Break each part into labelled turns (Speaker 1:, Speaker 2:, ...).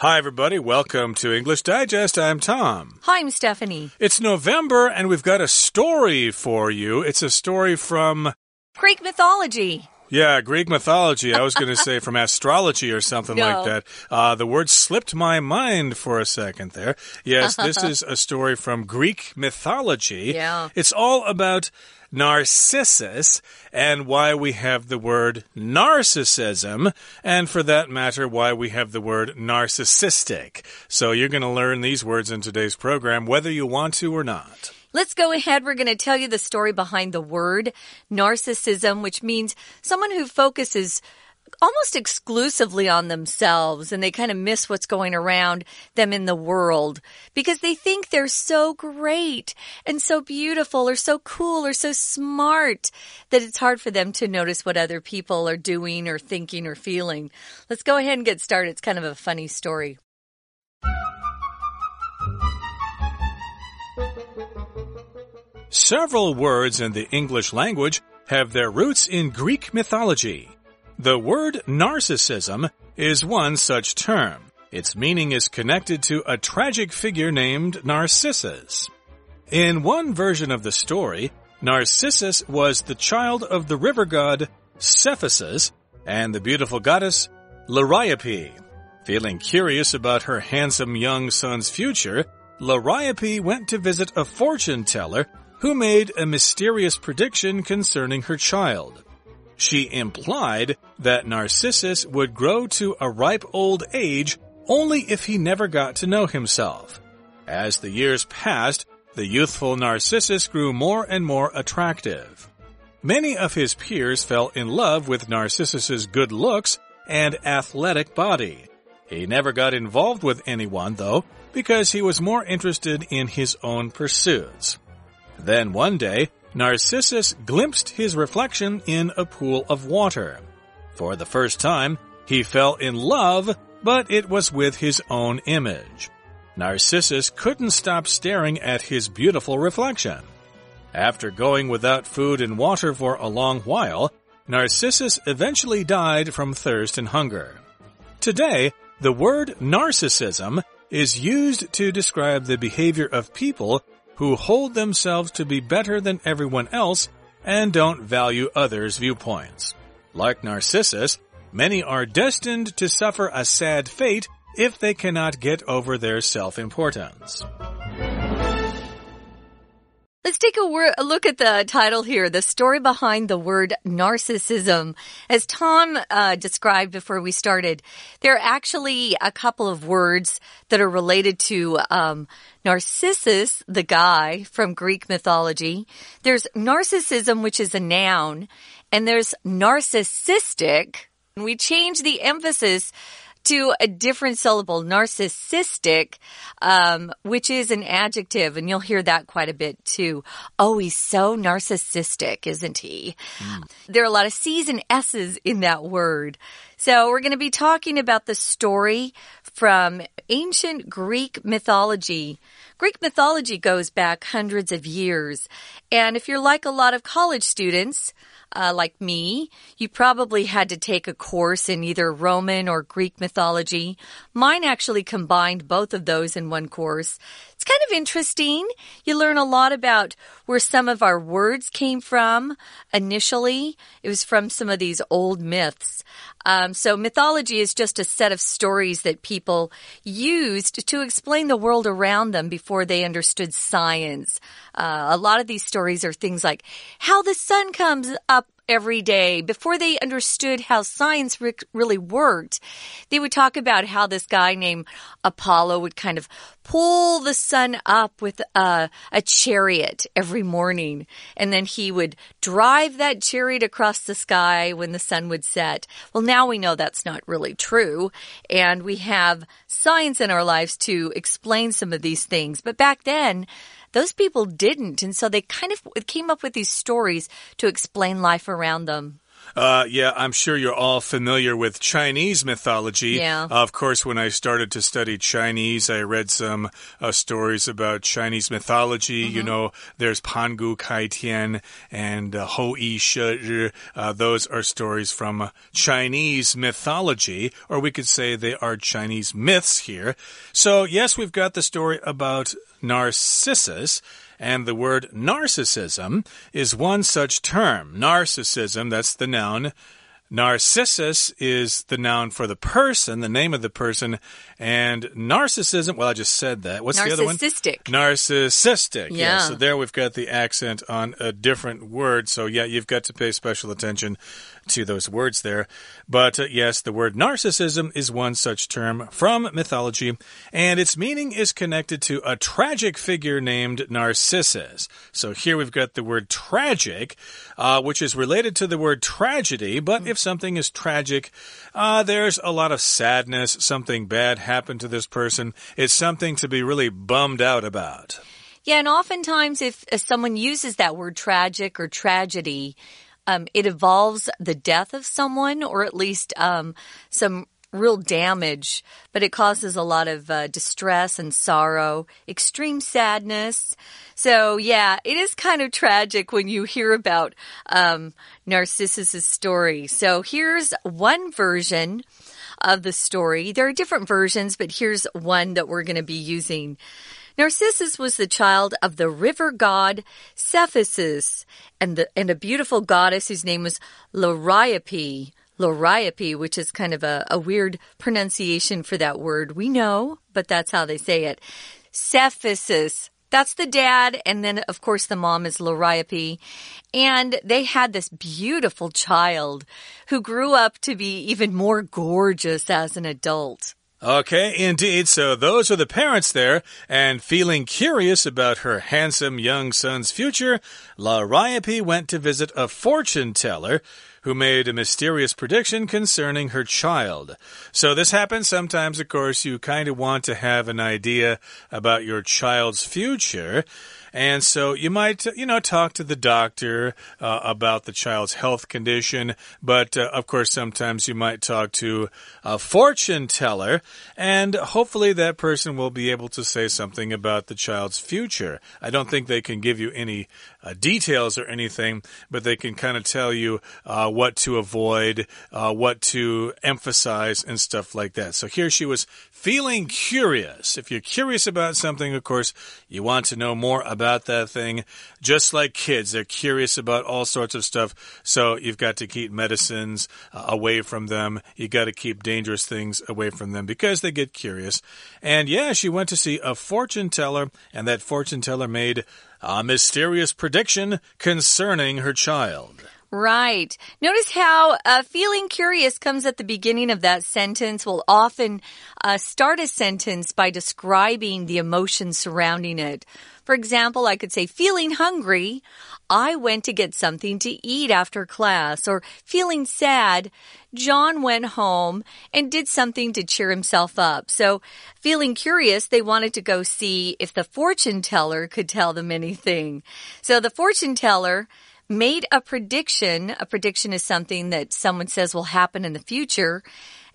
Speaker 1: Hi, everybody. Welcome to English Digest. I'm Tom.
Speaker 2: Hi, I'm Stephanie.
Speaker 1: It's November, and we've got a story for you. It's a story from.
Speaker 2: Greek mythology.
Speaker 1: Yeah, Greek mythology. I was going to say from astrology or something
Speaker 2: No.
Speaker 1: like that. Uh, the word slipped my mind for a second there. Yes, this is a story from Greek mythology.
Speaker 2: Yeah.
Speaker 1: It's all about Narcissus and why we have the word narcissism, and for that matter, why we have the word narcissistic. So you're going to learn these words in today's program, whether you want to or not.
Speaker 2: Let's go ahead. We're going to tell you the story behind the word narcissism, which means someone who focuses almost exclusively on themselves and they kind of miss what's going around them in the world because they think they're so great and so beautiful or so cool or so smart that it's hard for them to notice what other people are doing or thinking or feeling. Let's go ahead and get started. It's kind of a funny story.
Speaker 1: Several words in the English language have their roots in Greek mythology. The word narcissism is one such term. Its meaning is connected to a tragic figure named Narcissus. In one version of the story, Narcissus was the child of the river god Cephissus and the beautiful goddess Liriope. Feeling curious about her handsome young son's future, Liriope went to visit a fortune teller who made a mysterious prediction concerning her child. She implied that Narcissus would grow to a ripe old age only if he never got to know himself. As the years passed, the youthful Narcissus grew more and more attractive. Many of his peers fell in love with Narcissus's good looks and athletic body. He never got involved with anyone, though, because he was more interested in his own pursuits. Then one day, Narcissus glimpsed his reflection in a pool of water. For the first time, he fell in love, but it was with his own image. Narcissus couldn't stop staring at his beautiful reflection. After going without food and water for a long while, Narcissus eventually died from thirst and hunger. Today, the word narcissism is used to describe the behavior of people who hold themselves to be better than everyone else and don't value others' viewpoints. Like Narcissus, many are destined to suffer a sad fate if they cannot get over their self-importance.
Speaker 2: Let's take a, a look at the title here, the story behind the word narcissism. As Tom uh, described before we started, there are actually a couple of words that are related to um, Narcissus, the guy from Greek mythology. There's narcissism, which is a noun, and there's narcissistic. We change the emphasis to a different syllable, narcissistic, um, which is an adjective, and you'll hear that quite a bit too. Oh, he's so narcissistic, isn't he? There are a lot of C's and S's in that word. So we're going to be talking about the story from ancient Greek mythology. Greek mythology goes back hundreds of years. And if you're like a lot of college students, uh, like me, you probably had to take a course in either Roman or Greek mythology. Mine actually combined both of those in one course. It's kind of interesting. You learn a lot about where some of our words came from initially. It was from some of these old myths. Um, so mythology is just a set of stories that people used to explain the world around them before they understood science. Uh, a lot of these stories are things like how the sun comes up every day. Before they understood how science re really worked, they would talk about how this guy named Apollo would kind of pull the sun up with a, a chariot every morning. And then he would drive that chariot across the sky when the sun would set. Well, now we know that's not really true. And we have science in our lives to explain some of these things. But back then, those people didn't. And so they kind of came up with these stories to explain life around them.
Speaker 1: Uh, yeah, I'm sure you're all familiar with Chinese mythology.
Speaker 2: Yeah.
Speaker 1: Of course, when I started to study Chinese, I read some uh, stories about Chinese mythology.
Speaker 2: Mm -hmm.
Speaker 1: You know, there's Pangu Kai Tian and uh, Hou Yi She Ri. Uh, those are stories from Chinese mythology, or we could say they are Chinese myths here. So, yes, we've got the story about Narcissus. And the word narcissism is one such term. Narcissism, that's the noun. Narcissus is the noun for the person, the name of the person. And narcissism, well, I just said that. What's the other one?
Speaker 2: Narcissistic.
Speaker 1: Narcissistic.
Speaker 2: Yeah.
Speaker 1: yeah. So there we've got the accent on a different word. So yeah, you've got to pay special attention to those words there. But uh, yes, the word narcissism is one such term from mythology, and its meaning is connected to a tragic figure named Narcissus. So here we've got the word tragic, uh, which is related to the word tragedy. But if something is tragic, uh, there's a lot of sadness, something bad happened to this person. It's something to be really bummed out about.
Speaker 2: Yeah, and oftentimes if, if someone uses that word tragic or tragedy, um, it involves the death of someone or at least um, some real damage, but it causes a lot of uh, distress and sorrow, extreme sadness. So, yeah, it is kind of tragic when you hear about um, Narcissus' story. So, here's one version of the story. There are different versions, but here's one that we're going to be using. Narcissus was the child of the river god Cephissus and, the, and a beautiful goddess whose name was Liriope. Liriope, which is kind of a, a weird pronunciation for that word. We know, but that's how they say it. Cephissus. That's the dad, and then of course the mom is Liriope. And they had this beautiful child who grew up to be even more gorgeous as an adult.
Speaker 1: Okay, indeed. So those are the parents there, and feeling curious about her handsome young son's future, La Liriope went to visit a fortune teller who made a mysterious prediction concerning her child. So this happens sometimes, of course, you kind of want to have an idea about your child's future. And so you might, you know, talk to the doctor uh, about the child's health condition. But uh, of course, sometimes you might talk to a fortune teller, and hopefully that person will be able to say something about the child's future. I don't think they can give you any uh, details or anything, but they can kind of tell you uh, what to avoid, uh, what to emphasize, and stuff like that. So here she was feeling curious. If you're curious about something, of course, you want to know more about that thing. Just like kids, they're curious about all sorts of stuff. So you've got to keep medicines uh, away from them. You've got to keep dangerous things away from them because they get curious. And yeah, she went to see a fortune teller, and that fortune teller made a mysterious prediction concerning her child.
Speaker 2: Right. Notice how uh, feeling curious comes at the beginning of that sentence. We'll often uh, start a sentence by describing the emotion surrounding it. For example, I could say, feeling hungry, I went to get something to eat after class. Or feeling sad, John went home and did something to cheer himself up. So, feeling curious, they wanted to go see if the fortune teller could tell them anything. So, the fortune teller made a prediction. A prediction is something that someone says will happen in the future.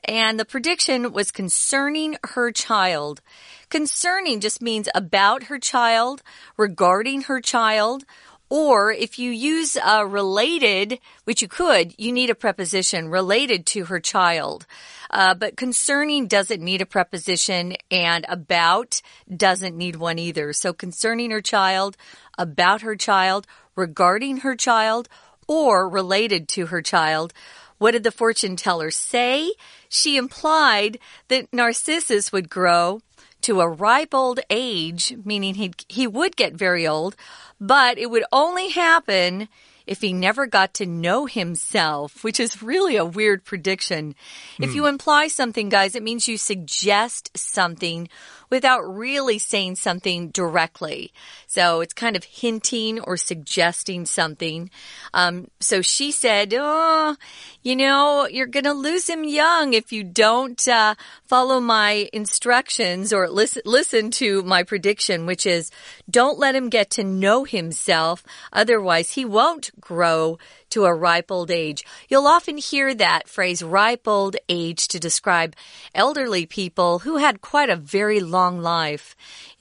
Speaker 2: And the prediction was concerning her child. Concerning just means about her child, regarding her child, or if you use a related, which you could, you need a preposition related to her child. Uh, but concerning doesn't need a preposition and about doesn't need one either. So concerning her child, about her child, regarding her child, or related to her child. What did the fortune teller say? She implied that Narcissus would grow to a ripe old age, meaning he he would get very old, but it would only happen if he never got to know himself, which is really a weird prediction. Mm. If you hmm. imply something, guys, it means you suggest something without really saying something directly. So it's kind of hinting or suggesting something. Um, so she said, Oh, you know, you're going to lose him young if you don't uh, follow my instructions or listen, listen to my prediction, which is don't let him get to know himself. Otherwise, he won't grow to a ripe old age. You'll often hear that phrase ripe old age to describe elderly people who had quite a very long life.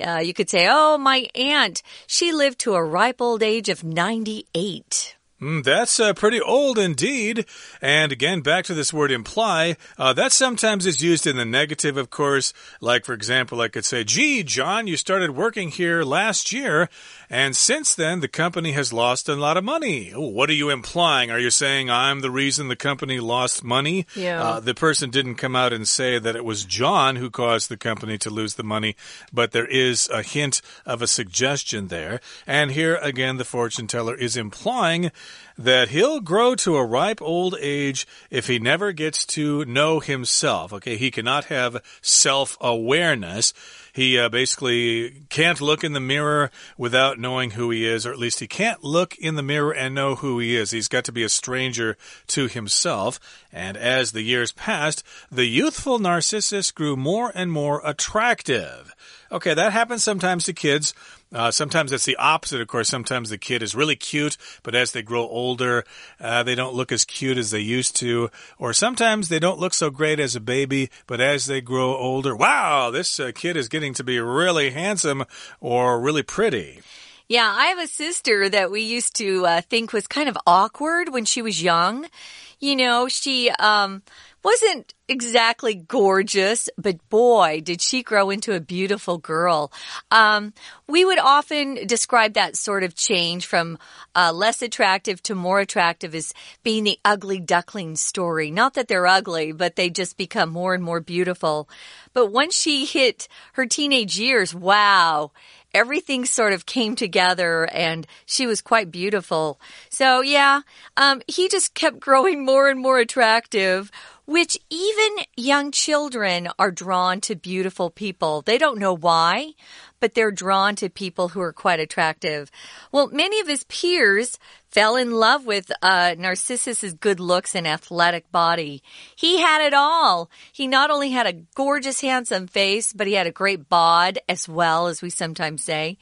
Speaker 2: Uh, you could say, oh, my aunt, she lived to a ripe old age of 98.
Speaker 1: Mm, that's uh, pretty old indeed. And again, back to this word imply, uh, that sometimes is used in the negative, of course. Like, for example, I could say, gee, John, you started working here last year, and since then, the company has lost a lot of money. Ooh, what are you implying? Are you saying I'm the reason the company lost money?
Speaker 2: Yeah.
Speaker 1: Uh, the person didn't come out and say that it was John who caused the company to lose the money, but there is a hint of a suggestion there. And here again, the fortune teller is implying that he'll grow to a ripe old age if he never gets to know himself. Okay, he cannot have self awareness. He uh, basically can't look in the mirror without knowing who he is, or at least he can't look in the mirror and know who he is. He's got to be a stranger to himself. And as the years passed, the youthful Narcissus grew more and more attractive. Okay, that happens sometimes to kids. Uh, sometimes it's the opposite, of course. Sometimes the kid is really cute, but as they grow older, uh, they don't look as cute as they used to. Or sometimes they don't look so great as a baby, but as they grow older, wow, this uh, kid is getting to be really handsome or really pretty.
Speaker 2: Yeah, I have a sister that we used to uh, think was kind of awkward when she was young. You know, she um, wasn't exactly gorgeous, but boy, did she grow into a beautiful girl. Um, we would often describe that sort of change from uh, less attractive to more attractive as being the ugly duckling story. Not that they're ugly, but they just become more and more beautiful. But once she hit her teenage years, wow everything sort of came together and she was quite beautiful. So yeah, um, he just kept growing more and more attractive which even young children are drawn to beautiful people. They don't know why, but they're drawn to people who are quite attractive. Well, many of his peers fell in love with uh, Narcissus's good looks and athletic body. He had it all. He not only had a gorgeous, handsome face, but he had a great bod as well, as we sometimes say.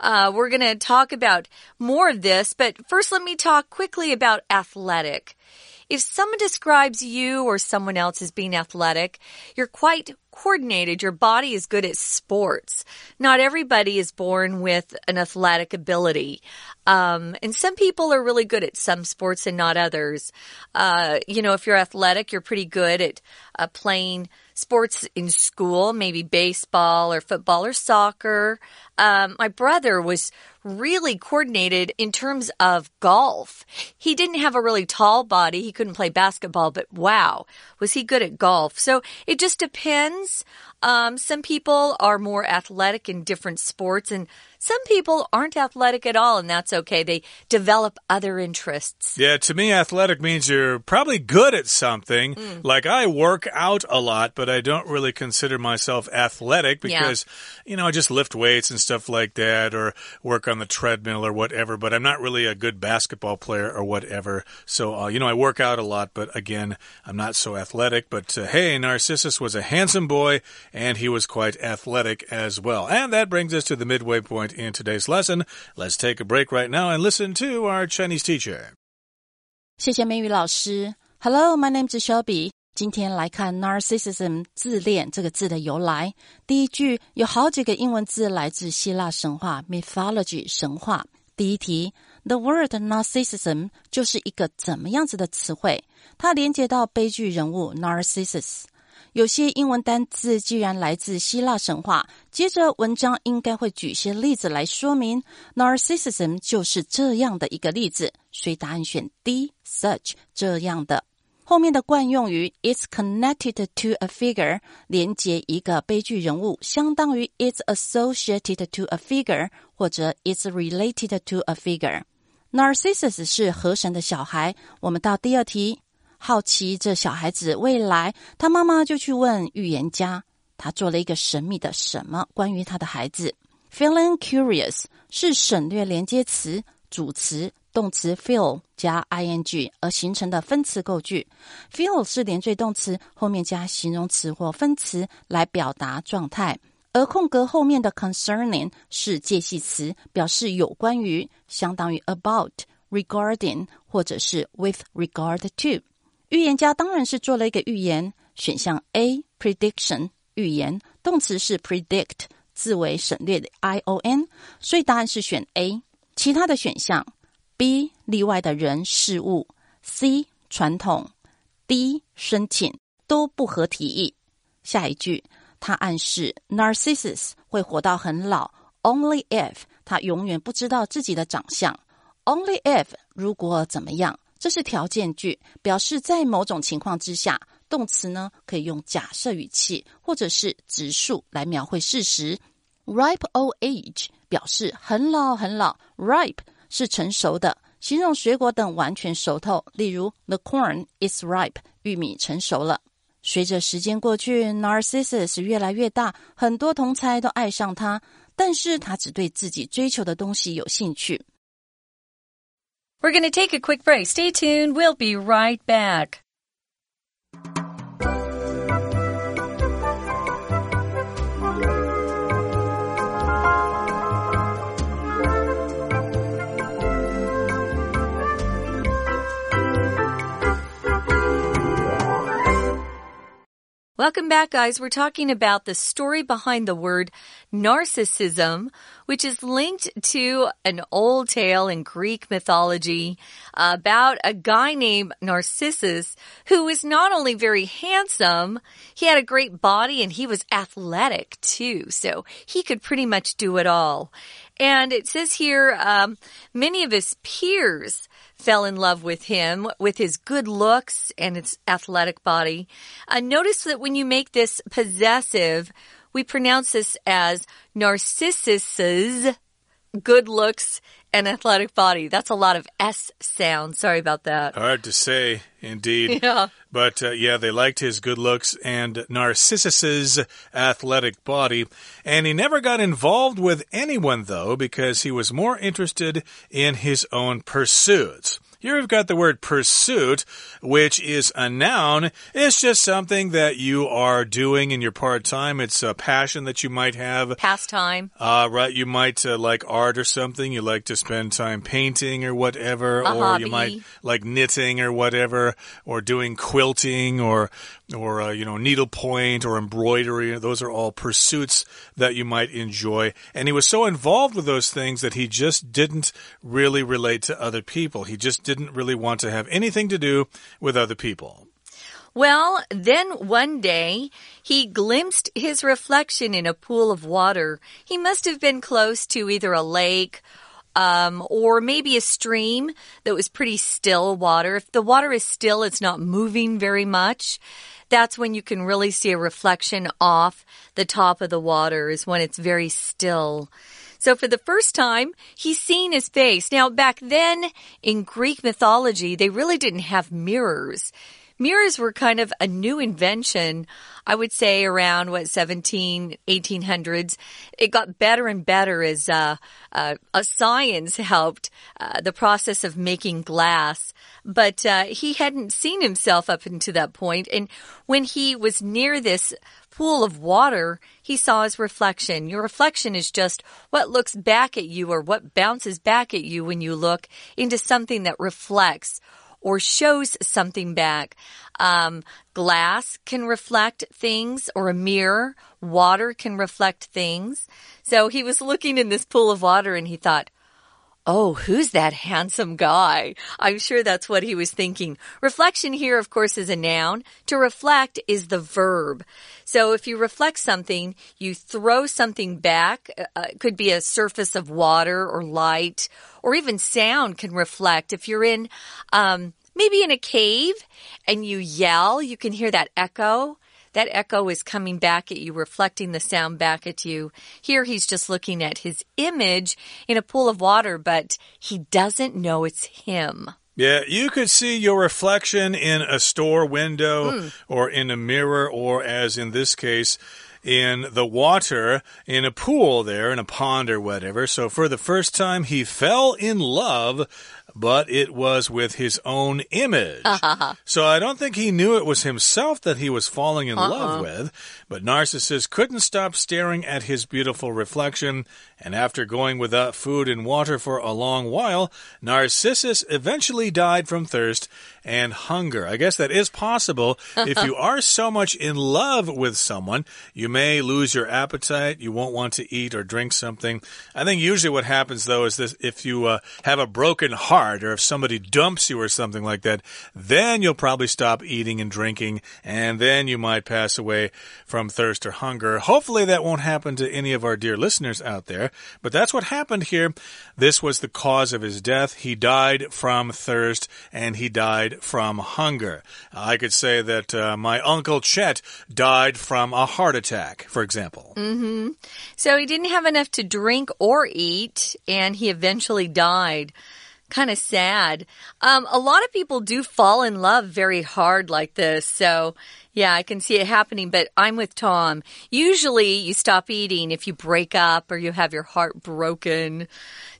Speaker 2: Uh, we're going to talk about more of this, but first let me talk quickly about athletic. If someone describes you or someone else as being athletic, you're quite coordinated. Your body is good at sports. Not everybody is born with an athletic ability. Um, and some people are really good at some sports and not others. Uh, you know, if you're athletic, you're pretty good at uh, playing sports in school, maybe baseball or football or soccer. Um, my brother was really coordinated in terms of golf. He didn't have a really tall body. He couldn't play basketball, but wow, was he good at golf. So it just depends. Um, some people are more athletic in different sports and some people aren't athletic at all, and that's okay. They develop other interests.
Speaker 1: Yeah, to me, athletic means you're probably good at something. Mm. Like I work out a lot, but I don't really consider myself athletic because, yeah. you know, I just lift weights and stuff like that or work on the treadmill or whatever, but I'm not really a good basketball player or whatever. So, uh, you know, I work out a lot, but again, I'm not so athletic. But uh, hey, Narcissus was a handsome boy and he was quite athletic as well. And that brings us to the midway point in today's lesson. Let's take a break right now and listen to our Chinese teacher.
Speaker 3: 谢谢美语老师。Hello, my name is Shelby. 今天来看 narcissism 自恋这个字的由来。第一句有好几个英文字来自希腊神话 mythology 神话。第一题，the word narcissism 就是一个怎么样子的词汇？它连接到悲剧人物 Narcissus。 有些英文单字既然来自希腊神话，接着文章应该会举些例子来说明。Narcissism 就是这样的一个例子，所以答案选 D，such 这样的。后面的惯用语 "It's connected to a figure" 连接一个悲剧人物，相当于 "It's associated to a figure" 或者 "It's related to a figure"。Narcissus 是河神的小孩。我们到第二题。好奇这小孩子未来，他妈妈就去问预言家，他做了一个神秘的什么关于他的孩子。Feeling curious 是省略连接词、主词、动词 feel 加 ing 而形成的分词构句。Feel 是连缀动词，后面加形容词或分词来表达状态，而空格后面的 concerning 是介系词，表示有关于，相当于 about。regarding 或者是 with regard to。预言家当然是做了一个预言。选项 A prediction 预言，动词是 predict，字为省略的 i o n，所以答案是选 A。其他的选项 B 例外的人事物，C 传统，D 申请都不合题意。下一句，他暗示 Narcissus 会活到很老，only if 他永远不知道自己的长相，only if 如果怎么样，这是条件句，表示在某种情况之下。动词呢，可以用假设语气或者是直述来描绘事实。Ripe old age 表示很老很老，ripe 是成熟的，形容水果等完全熟透。例如，The corn is ripe，玉米成熟了。随着时间过去，Narcissus 越来越大，很多同才都爱上他，但是他只对自己追求的东西有兴趣。
Speaker 2: We're going to take a quick break. Stay tuned. We'll be right back. Welcome back, guys. We're talking about the story behind the word narcissism, which is linked to an old tale in Greek mythology about a guy named Narcissus who was not only very handsome, he had a great body and he was athletic too. So he could pretty much do it all. And it says here, um, many of his peers fell in love with him, with his good looks and his athletic body. Uh, notice that when you make this possessive, we pronounce this as Narcissus's good looks and athletic body. That's a lot of S sound. Sorry about that.
Speaker 1: Hard to say, indeed.
Speaker 2: Yeah.
Speaker 1: But uh, yeah, they liked his good looks and Narcissus's athletic body. And he never got involved with anyone, though, because he was more interested in his own pursuits. Here we've got the word pursuit, which is a noun. It's just something that you are doing in your part time. It's a passion that you might have.
Speaker 2: Pastime.
Speaker 1: Uh, right. You might uh, like art or something. You like to spend time painting or whatever.
Speaker 2: A
Speaker 1: or
Speaker 2: hobby.
Speaker 1: you might like knitting or whatever, or doing quilting or, or, uh, you know, needlepoint or embroidery. Those are all pursuits that you might enjoy. And he was so involved with those things that he just didn't really relate to other people. He just didn't really want to have anything to do with other people.
Speaker 2: Well, then one day he glimpsed his reflection in a pool of water. He must have been close to either a lake um, or maybe a stream that was pretty still water. If the water is still, it's not moving very much. That's when you can really see a reflection off the top of the water is when it's very still. So for the first time, he's seen his face. Now, back then in Greek mythology, they really didn't have mirrors. Mirrors were kind of a new invention, I would say around what 17, 1800s. It got better and better as uh, uh, science helped uh, the process of making glass. But uh, he hadn't seen himself up until that point, and when he was near this pool of water, he saw his reflection. Your reflection is just what looks back at you or what bounces back at you when you look into something that reflects or shows something back. Um, glass can reflect things or a mirror. Water can reflect things. So he was looking in this pool of water and he thought, Oh, who's that handsome guy? I'm sure that's what he was thinking. Reflection here, of course, is a noun. To reflect is the verb. So if you reflect something, you throw something back. Uh, it could be a surface of water or light or even sound can reflect. If you're in, um, maybe in a cave and you yell, you can hear that echo. That echo is coming back at you, reflecting the sound back at you. Here he's just looking at his image in a pool of water, but he doesn't know it's him.
Speaker 1: Yeah, you could see your reflection in a store window
Speaker 2: Mm.
Speaker 1: or in a mirror, or as in this case, in the water in a pool there, in a pond or whatever. So for the first time, he fell in love but it was with his own image. so I don't think he knew it was himself that he was falling in uh -uh. love with, but Narcissus couldn't stop staring at his beautiful reflection, and after going without food and water for a long while, Narcissus eventually died from thirst and hunger. I guess that is possible. if you are so much in love with someone, you may lose your appetite, you won't want to eat or drink something. I think usually what happens though is this if you uh, have a broken heart, or if somebody dumps you or something like that, then you'll probably stop eating and drinking and then you might pass away from thirst or hunger. Hopefully that won't happen to any of our dear listeners out there, but that's what happened here. This was the cause of his death. He died from thirst and he died from hunger. I could say that uh, my uncle Chet died from a heart attack, for example.
Speaker 2: Mm -hmm. So he didn't have enough to drink or eat and he eventually died kind of sad. Um, a lot of people do fall in love very hard like this. So, yeah, I can see it happening, but I'm with Tom. Usually you stop eating if you break up or you have your heart broken.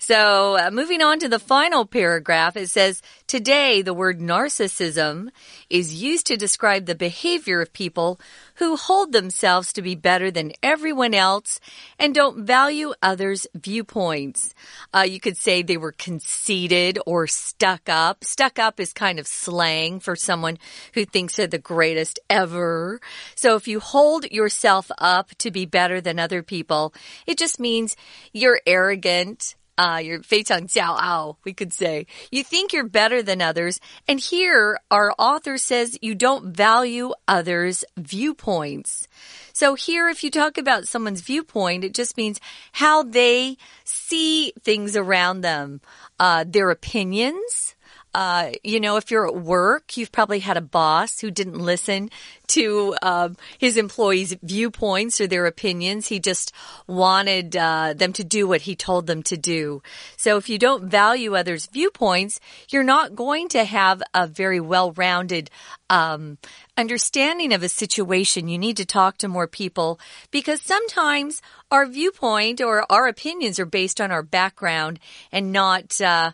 Speaker 2: So, uh, moving on to the final paragraph, it says, Today, the word narcissism is used to describe the behavior of people who hold themselves to be better than everyone else and don't value others' viewpoints. Uh, you could say they were conceited or stuck up. Stuck up is kind of slang for someone who thinks they're the greatest ever. So if you hold yourself up to be better than other people, it just means you're arrogant, uh, you're 非常骄傲, we could say. You think you're better than others. And here, our author says you don't value others' viewpoints. So here, if you talk about someone's viewpoint, it just means how they see things around them, uh, their opinions, uh, you know, if you're at work, you've probably had a boss who didn't listen to uh, his employees' viewpoints or their opinions. He just wanted uh, them to do what he told them to do. So if you don't value others' viewpoints, you're not going to have a very well-rounded um, understanding of a situation. You need to talk to more people because sometimes our viewpoint or our opinions are based on our background and not uh,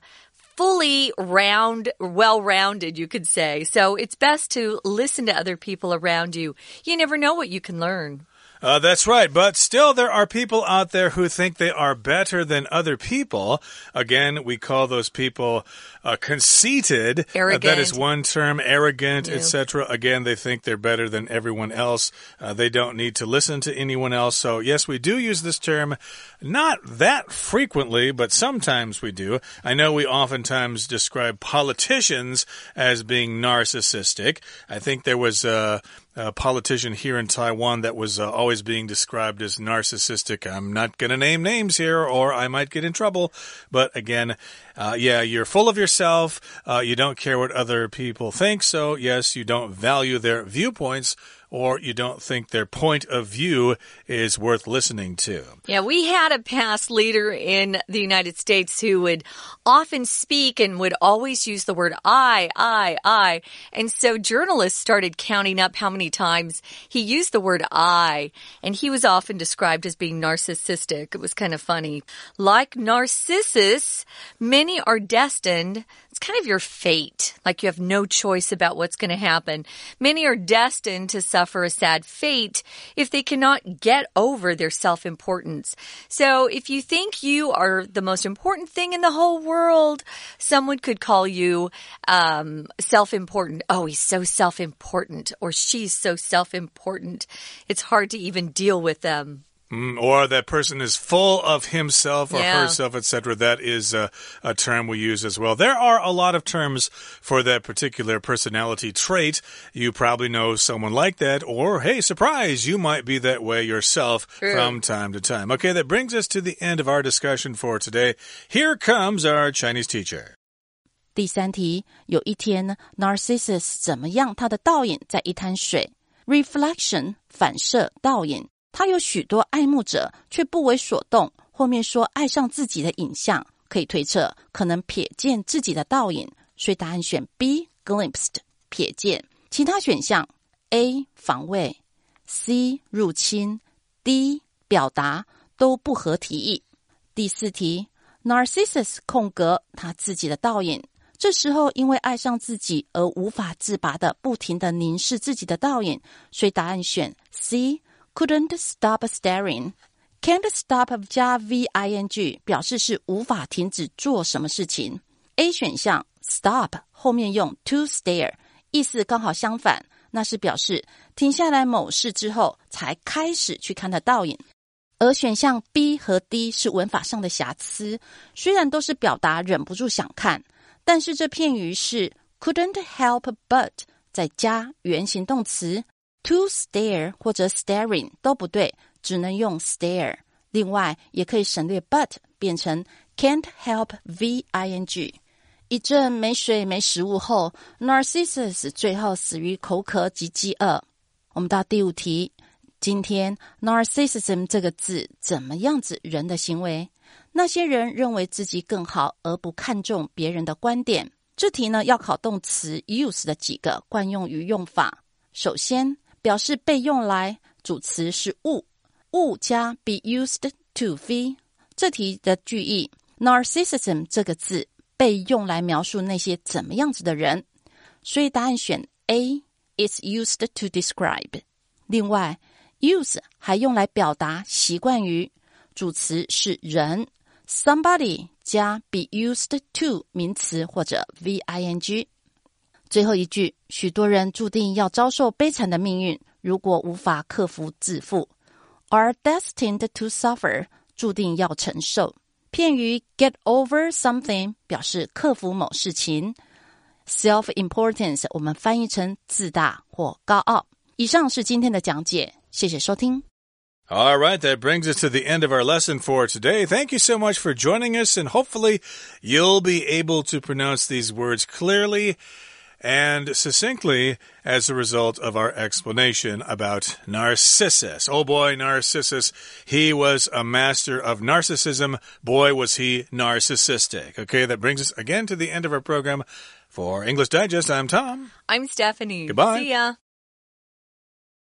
Speaker 2: fully round, well rounded, you could say. So it's best to listen to other people around you. You never know what you can learn.
Speaker 1: Uh, that's right. But still, there are people out there who think they are better than other people. Again, we call those people uh, conceited.
Speaker 2: Arrogant.
Speaker 1: Uh, that is one term. Arrogant, etc. Again, they think they're better than everyone else. Uh, they don't need to listen to anyone else. So, yes, we do use this term. Not that frequently, but sometimes we do. I know we oftentimes describe politicians as being narcissistic. I think there was a a politician here in Taiwan that was uh, always being described as narcissistic. I'm not going to name names here or I might get in trouble. But again, uh, yeah, you're full of yourself. Uh, you don't care what other people think. So, yes, you don't value their viewpoints or you don't think their point of view is worth listening to.
Speaker 2: Yeah, we had a past leader in the United States who would often speak and would always use the word I, I, I. And so journalists started counting up how many times he used the word I, and he was often described as being narcissistic. It was kind of funny. Like Narcissus, many are destined kind of your fate. Like you have no choice about what's going to happen. Many are destined to suffer a sad fate if they cannot get over their self importance. So if you think you are the most important thing in the whole world, someone could call you um, self important. Oh, he's so self important, or she's so self important. It's hard to even deal with them.
Speaker 1: Mm, or that person is full of himself or yeah. herself, etc. That is a, a, term we use as well. There are a lot of terms for that particular personality trait. You probably know someone like that, or hey, surprise, you might be that way yourself True. from time to time. Okay, that brings us to the end of our discussion for today. Here comes our Chinese teacher.
Speaker 3: 第三题，有一天，Narcissus 怎么样？他的倒影在一滩水，reflection 反射倒影。 他有许多爱慕者，却不为所动。后面说爱上自己的影像，可以推测可能瞥见自己的倒影，所以答案选 B，glimpsed 瞥见。其他选项 A 防卫，C 入侵，D 表达都不合题意。第四题 Narcissus 空格他自己的倒影。这时候，因为爱上自己而无法自拔的，不停的凝视自己的倒影，所以答案选 C。Couldn't stop staring. Can't stop 加 v i n g 表示是无法停止做什么事情。A 选项 stop 后面用 to stare，意思刚好相反，那是表示停下来某事之后才开始去看的倒影。而选项 B 和 D 是文法上的瑕疵，虽然都是表达忍不住想看。但是这片语是 couldn't help but 再加原形动词 to stare 或者 staring 都不对，只能用 stare。另外也可以省略 but 变成 can't help v i n g。一阵没水没食物后，Narcissus 最后死于口渴及饥饿。我们到第五题，今天 narcissism 这个字怎么样子人的行为？那些人认为自己更好，而不看重别人的观点。这题呢要考动词 use 的几个惯用语用法。首先，表示被用来，主词是物，物加 be used to v。这题的句意，narcissism 这个字被用来描述那些怎么样子的人，所以答案选 A，is used to describe。另外，use 还用来表达习惯于，主词是人。Somebody 加 be used to 名词或者 v i n g。最后一句，许多人注定要遭受悲惨的命运，如果无法克服自负，are destined to suffer，注定要承受。片语 get over something 表示克服某事情。Self-importance 我们翻译成自大或高傲。以上是今天的讲解，谢谢收听。
Speaker 1: All right, that brings us to the end of our lesson for today. Thank you so much for joining us, and hopefully, you'll be able to pronounce these words clearly and succinctly as a result of our explanation about Narcissus. Oh boy, Narcissus. He was a master of narcissism. Boy, was he narcissistic. Okay, that brings us again to the end of our program. For English Digest, I'm Tom.
Speaker 2: I'm Stephanie.
Speaker 1: Goodbye.
Speaker 2: See ya.